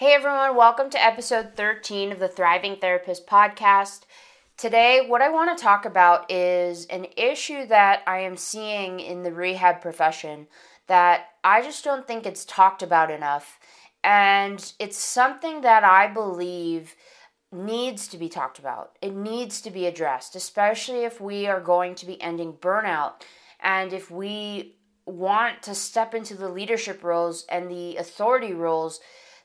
Hey everyone, welcome to episode 13 of the Thriving Therapist podcast. Today, what I want to talk about is an issue that I am seeing in the rehab profession that I just don't think it's talked about enough. And it's something that I believe needs to be talked about. It needs to be addressed, especially if we are going to be ending burnout and if we want to step into the leadership roles and the authority roles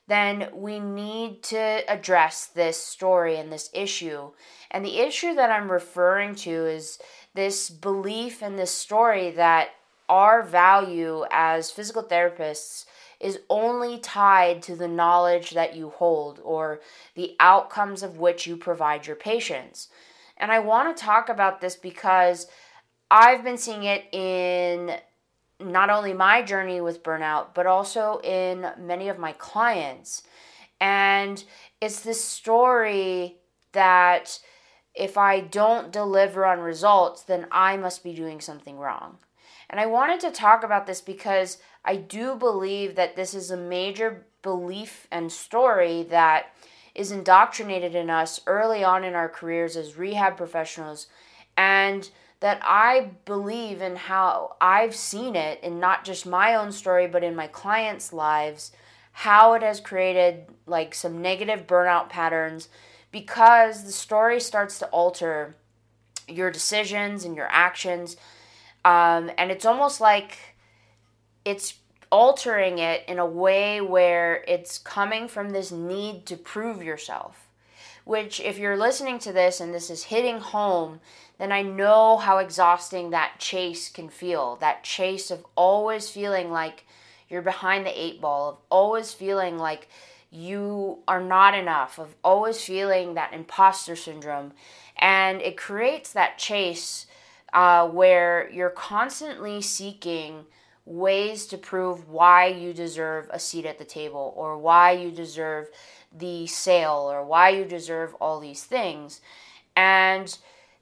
then we need to address this story and this issue. And the issue that I'm referring to is this belief and this story that our value as physical therapists is only tied to the knowledge that you hold or the outcomes of which you provide your patients. And I want to talk about this because I've been seeing it in not only my journey with burnout, but also in many of my clients. And it's this story that if I don't deliver on results, then I must be doing something wrong. And I wanted to talk about this because I do believe that this is a major belief and story that is indoctrinated in us early on in our careers as rehab professionals. And that I believe in how I've seen it in not just my own story, but in my clients' lives, how it has created like some negative burnout patterns because the story starts to alter your decisions and your actions. Um, and it's almost like it's altering it in a way where it's coming from this need to prove yourself. Which, if you're listening to this and this is hitting home, then I know how exhausting that chase can feel. That chase of always feeling like you're behind the eight ball, of always feeling like you are not enough, of always feeling that imposter syndrome. And it creates that chase uh, where you're constantly seeking ways to prove why you deserve a seat at the table or why you deserve the sale or why you deserve all these things. And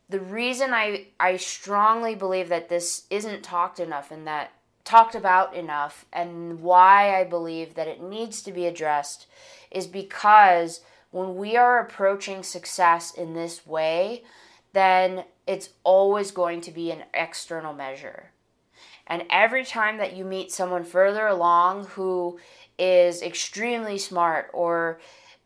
the reason I, I strongly believe that this isn't talked enough and that talked about enough and why I believe that it needs to be addressed is because when we are approaching success in this way, then it's always going to be an external measure. And every time that you meet someone further along who is extremely smart or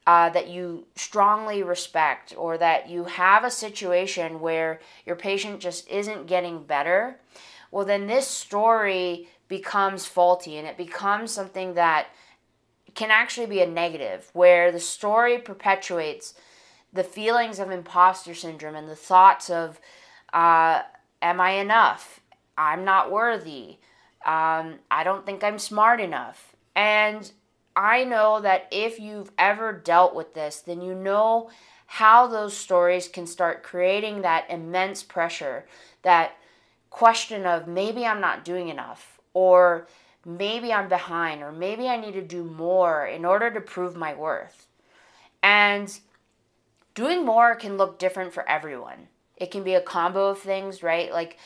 uh, that you strongly respect or that you have a situation where your patient just isn't getting better, well, then this story becomes faulty and it becomes something that can actually be a negative, where the story perpetuates the feelings of imposter syndrome and the thoughts of, uh, am I enough? I'm not worthy. Um, I don't think I'm smart enough. And I know that if you've ever dealt with this, then you know how those stories can start creating that immense pressure, that question of maybe I'm not doing enough, or maybe I'm behind, or maybe I need to do more in order to prove my worth. And doing more can look different for everyone. It can be a combo of things, right? Like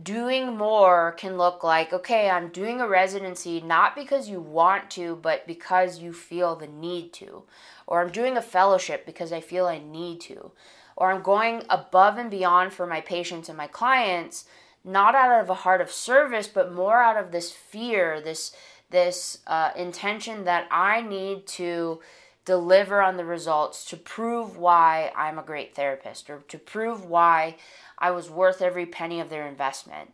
doing more can look like okay, I'm doing a residency not because you want to, but because you feel the need to. Or I'm doing a fellowship because I feel I need to. Or I'm going above and beyond for my patients and my clients, not out of a heart of service, but more out of this fear, this this uh, intention that I need to deliver on the results to prove why I'm a great therapist or to prove why I was worth every penny of their investment.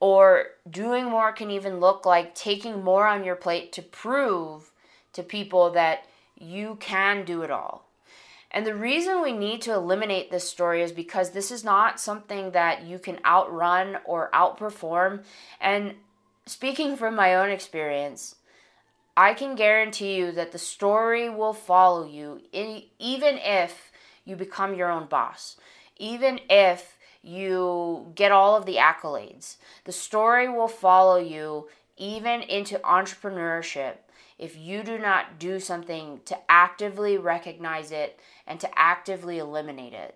Or doing more can even look like taking more on your plate to prove to people that you can do it all. And the reason we need to eliminate this story is because this is not something that you can outrun or outperform. And speaking from my own experience, I can guarantee you that the story will follow you even if you become your own boss, even if you get all of the accolades. The story will follow you even into entrepreneurship if you do not do something to actively recognize it and to actively eliminate it.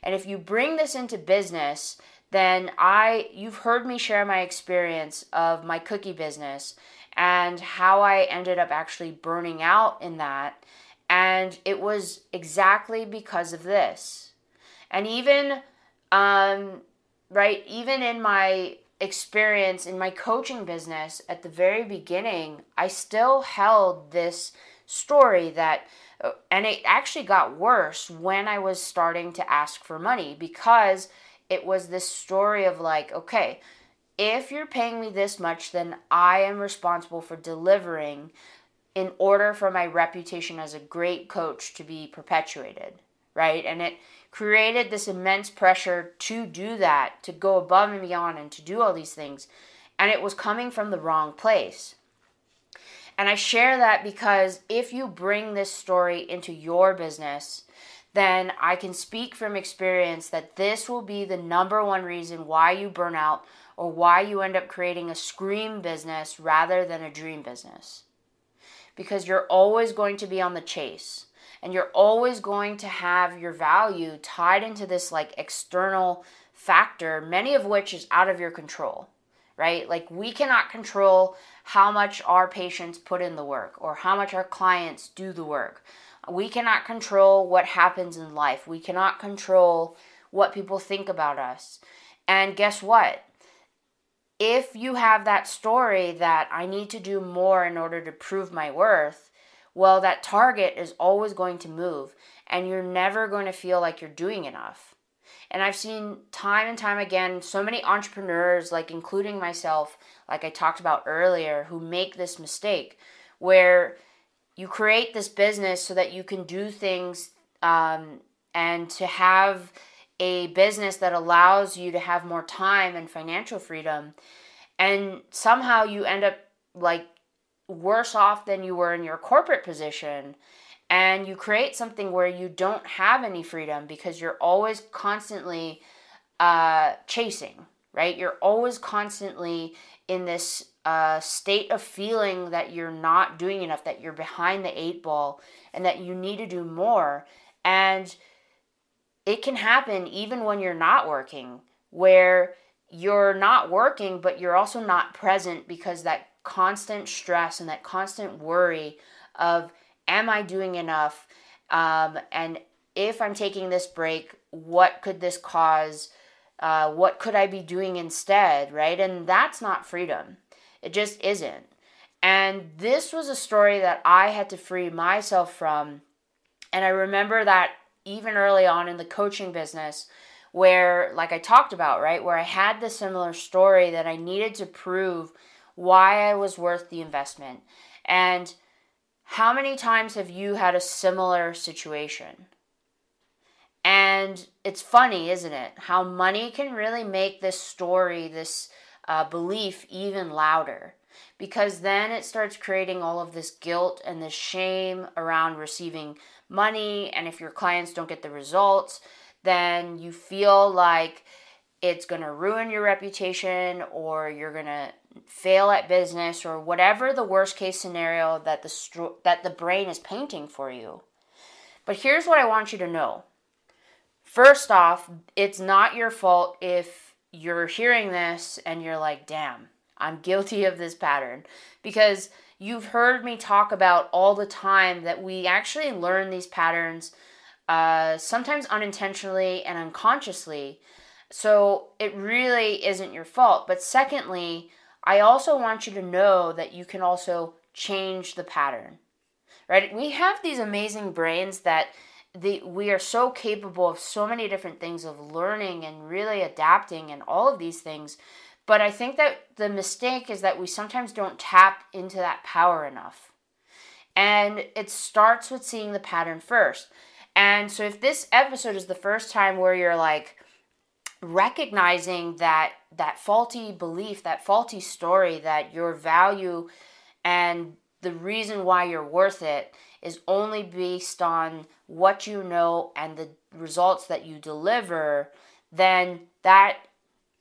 And if you bring this into business, then I you've heard me share my experience of my cookie business and how I ended up actually burning out in that. And it was exactly because of this. And even, um, right, even in my experience in my coaching business at the very beginning, I still held this story that, uh, and it actually got worse when I was starting to ask for money because it was this story of like, okay, if you're paying me this much, then I am responsible for delivering in order for my reputation as a great coach to be perpetuated, right? And it created this immense pressure to do that, to go above and beyond, and to do all these things. And it was coming from the wrong place. And I share that because if you bring this story into your business, then I can speak from experience that this will be the number one reason why you burn out or why you end up creating a scream business rather than a dream business. Because you're always going to be on the chase and you're always going to have your value tied into this like external factor, many of which is out of your control, right? Like we cannot control how much our patients put in the work or how much our clients do the work. We cannot control what happens in life. We cannot control what people think about us. And guess what? If you have that story that I need to do more in order to prove my worth, well, that target is always going to move and you're never going to feel like you're doing enough. And I've seen time and time again so many entrepreneurs, like including myself, like I talked about earlier, who make this mistake where you create this business so that you can do things um, and to have a business that allows you to have more time and financial freedom and somehow you end up like worse off than you were in your corporate position and you create something where you don't have any freedom because you're always constantly uh, chasing right? You're always constantly in this uh, state of feeling that you're not doing enough that you're behind the eight ball and that you need to do more and it can happen even when you're not working, where you're not working, but you're also not present because that constant stress and that constant worry of, am I doing enough? Um, and if I'm taking this break, what could this cause? Uh, what could I be doing instead? Right? And that's not freedom. It just isn't. And this was a story that I had to free myself from. And I remember that even early on in the coaching business where like I talked about, right, where I had the similar story that I needed to prove why I was worth the investment. And how many times have you had a similar situation? And it's funny, isn't it? How money can really make this story, this uh, belief, even louder. Because then it starts creating all of this guilt and this shame around receiving money and if your clients don't get the results then you feel like it's going to ruin your reputation or you're going to fail at business or whatever the worst case scenario that the stro- that the brain is painting for you. But here's what I want you to know. First off, it's not your fault if you're hearing this and you're like, "Damn, I'm guilty of this pattern." Because You've heard me talk about all the time that we actually learn these patterns uh, sometimes unintentionally and unconsciously. So it really isn't your fault. But secondly, I also want you to know that you can also change the pattern. Right? We have these amazing brains that the, we are so capable of so many different things of learning and really adapting and all of these things but I think that the mistake is that we sometimes don't tap into that power enough. And it starts with seeing the pattern first. And so if this episode is the first time where you're like recognizing that that faulty belief, that faulty story that your value and the reason why you're worth it is only based on what you know and the results that you deliver, then that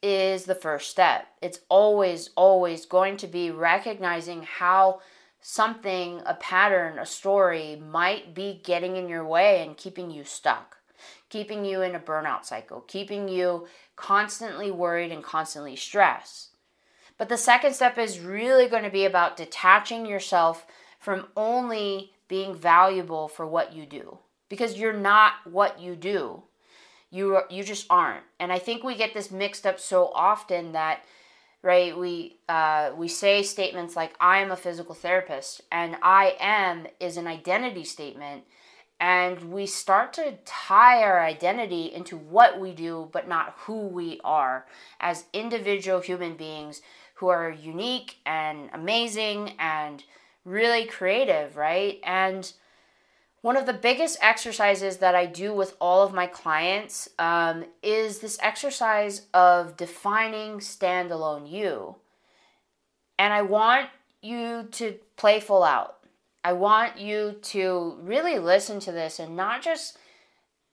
is the first step. It's always, always going to be recognizing how something, a pattern, a story might be getting in your way and keeping you stuck, keeping you in a burnout cycle, keeping you constantly worried and constantly stressed. But the second step is really going to be about detaching yourself from only being valuable for what you do because you're not what you do. You you just aren't. And I think we get this mixed up so often that right we uh, we say statements like I am a physical therapist and I am is an identity statement and we start to tie our identity into what we do but not who we are as individual human beings who are unique and amazing and really creative, right? And one of the biggest exercises that I do with all of my clients um, is this exercise of defining standalone you. And I want you to play full out. I want you to really listen to this and not just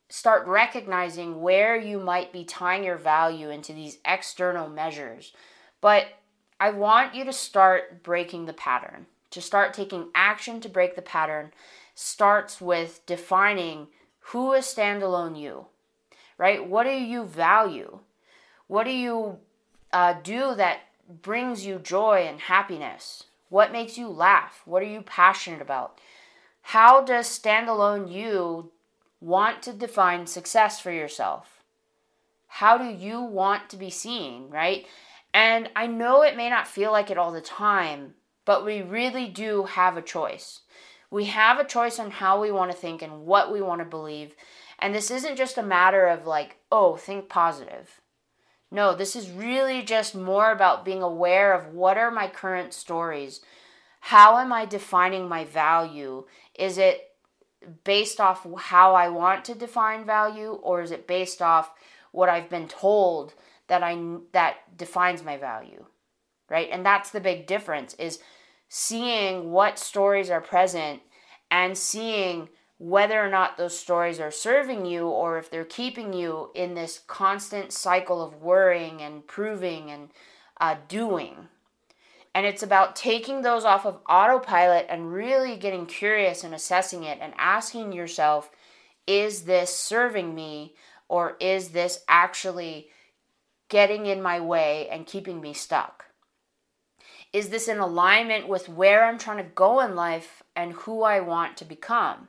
start recognizing where you might be tying your value into these external measures, but I want you to start breaking the pattern to start taking action to break the pattern starts with defining who is standalone you, right? What do you value? What do you uh, do that brings you joy and happiness? What makes you laugh? What are you passionate about? How does standalone you want to define success for yourself? How do you want to be seen, right? And I know it may not feel like it all the time, but we really do have a choice. We have a choice on how we want to think and what we want to believe. And this isn't just a matter of like, oh, think positive. No, this is really just more about being aware of what are my current stories? How am I defining my value? Is it based off how I want to define value or is it based off what I've been told that I that defines my value? Right? And that's the big difference is seeing what stories are present and seeing whether or not those stories are serving you or if they're keeping you in this constant cycle of worrying and proving and uh, doing. And it's about taking those off of autopilot and really getting curious and assessing it and asking yourself, is this serving me or is this actually getting in my way and keeping me stuck? Is this in alignment with where I'm trying to go in life and who I want to become?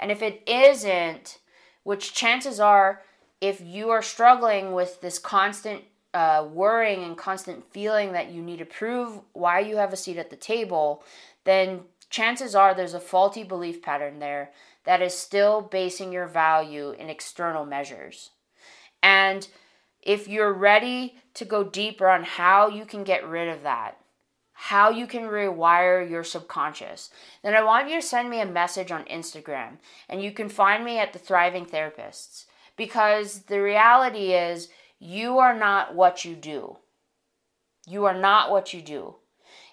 And if it isn't, which chances are, if you are struggling with this constant uh, worrying and constant feeling that you need to prove why you have a seat at the table, then chances are there's a faulty belief pattern there that is still basing your value in external measures. And if you're ready to go deeper on how you can get rid of that, how you can rewire your subconscious, then I want you to send me a message on Instagram. And you can find me at the Thriving Therapists. Because the reality is, you are not what you do. You are not what you do.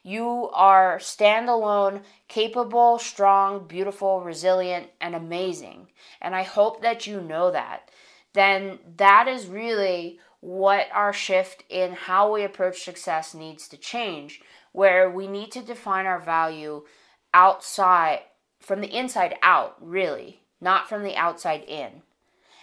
You are standalone, capable, strong, beautiful, resilient, and amazing. And I hope that you know that. Then that is really what our shift in how we approach success needs to change where we need to define our value outside, from the inside out, really, not from the outside in.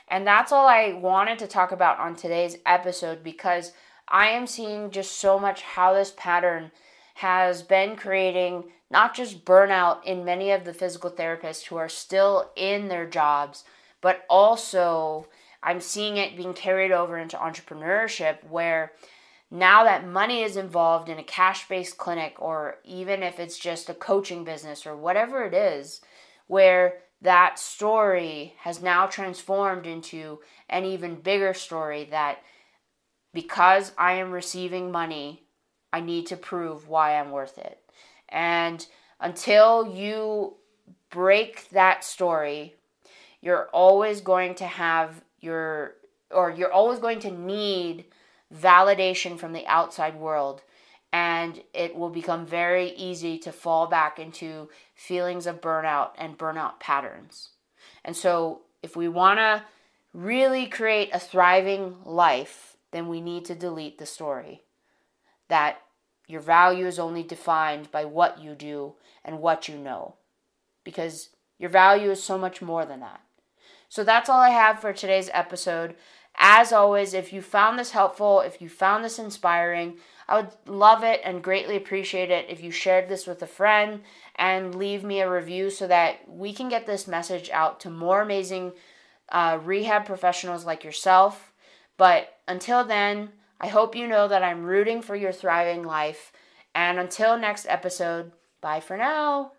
And that's all I wanted to talk about on today's episode because I am seeing just so much how this pattern has been creating not just burnout in many of the physical therapists who are still in their jobs, but also I'm seeing it being carried over into entrepreneurship where now that money is involved in a cash based clinic, or even if it's just a coaching business or whatever it is, where that story has now transformed into an even bigger story that because I am receiving money, I need to prove why I'm worth it. And until you break that story, you're always going to have your, or you're always going to need validation from the outside world and it will become very easy to fall back into feelings of burnout and burnout patterns. And so, if we want to really create a thriving life, then we need to delete the story that your value is only defined by what you do and what you know. Because your value is so much more than that. So, that's all I have for today's episode. As always, if you found this helpful, if you found this inspiring, I would love it and greatly appreciate it if you shared this with a friend and leave me a review so that we can get this message out to more amazing uh, rehab professionals like yourself. But until then, I hope you know that I'm rooting for your thriving life. And until next episode, bye for now.